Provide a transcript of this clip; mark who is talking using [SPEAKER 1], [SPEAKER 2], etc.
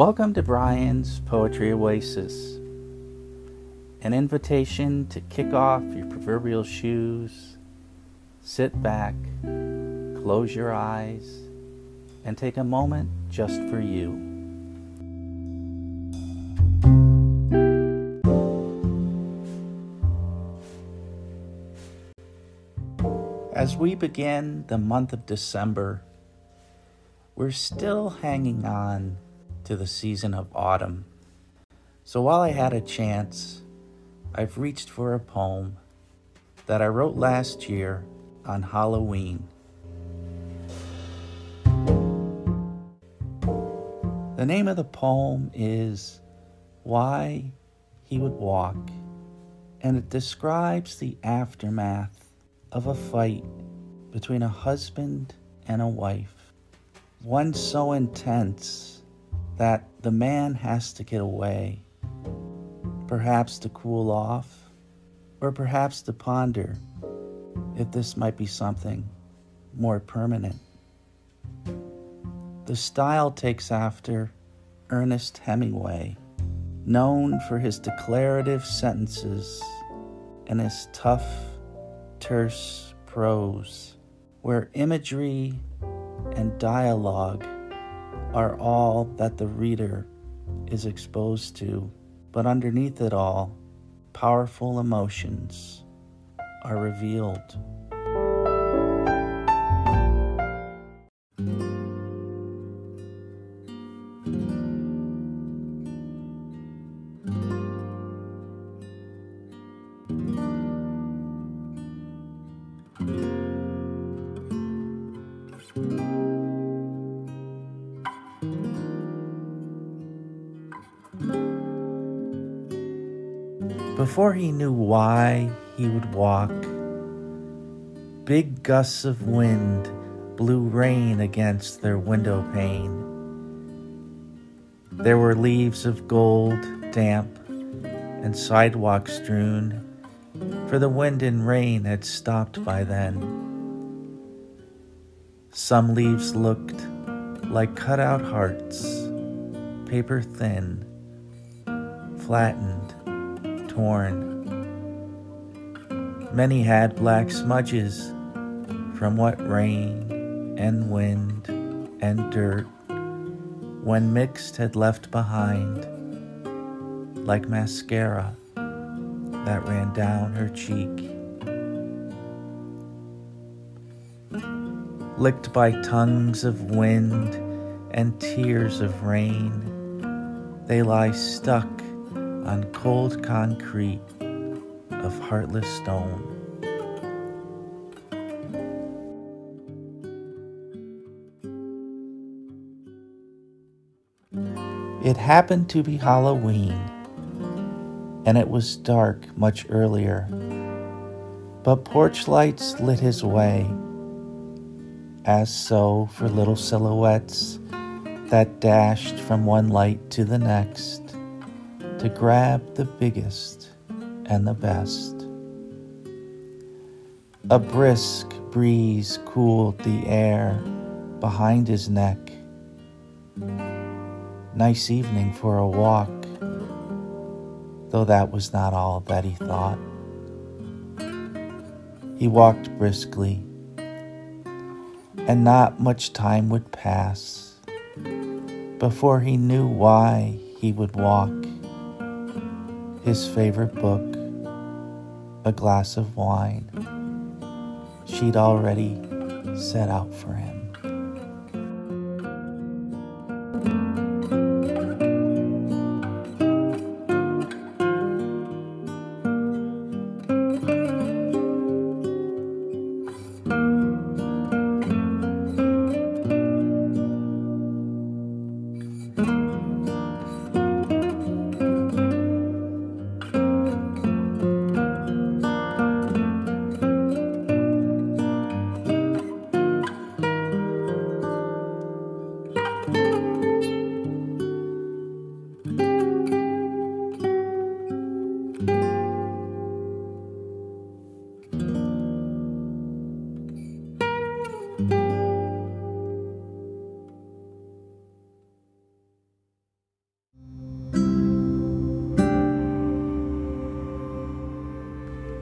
[SPEAKER 1] Welcome to Brian's Poetry Oasis, an invitation to kick off your proverbial shoes, sit back, close your eyes, and take a moment just for you. As we begin the month of December, we're still hanging on to the season of autumn. So while I had a chance, I've reached for a poem that I wrote last year on Halloween. The name of the poem is Why He Would Walk, and it describes the aftermath of a fight between a husband and a wife. One so intense that the man has to get away, perhaps to cool off, or perhaps to ponder if this might be something more permanent. The style takes after Ernest Hemingway, known for his declarative sentences and his tough, terse prose, where imagery and dialogue are all that the reader is exposed to, but underneath it all, powerful emotions are revealed. Before he knew why he would walk, big gusts of wind blew rain against their window pane. There were leaves of gold, damp, and sidewalk strewn, for the wind and rain had stopped by then. Some leaves looked like cut-out hearts, paper thin, flattened, Many had black smudges from what rain and wind and dirt, when mixed, had left behind, like mascara that ran down her cheek. Licked by tongues of wind and tears of rain, they lie stuck on cold concrete of heartless stone. It happened to be Halloween, and it was dark much earlier, but porch lights lit his way, as so for little silhouettes that dashed from one light to the next to grab the biggest and the best. A brisk breeze cooled the air behind his neck. Nice evening for a walk, though that was not all that he thought. He walked briskly, and not much time would pass before he knew why he would walk. His favorite book, a glass of wine, she'd already set out for him.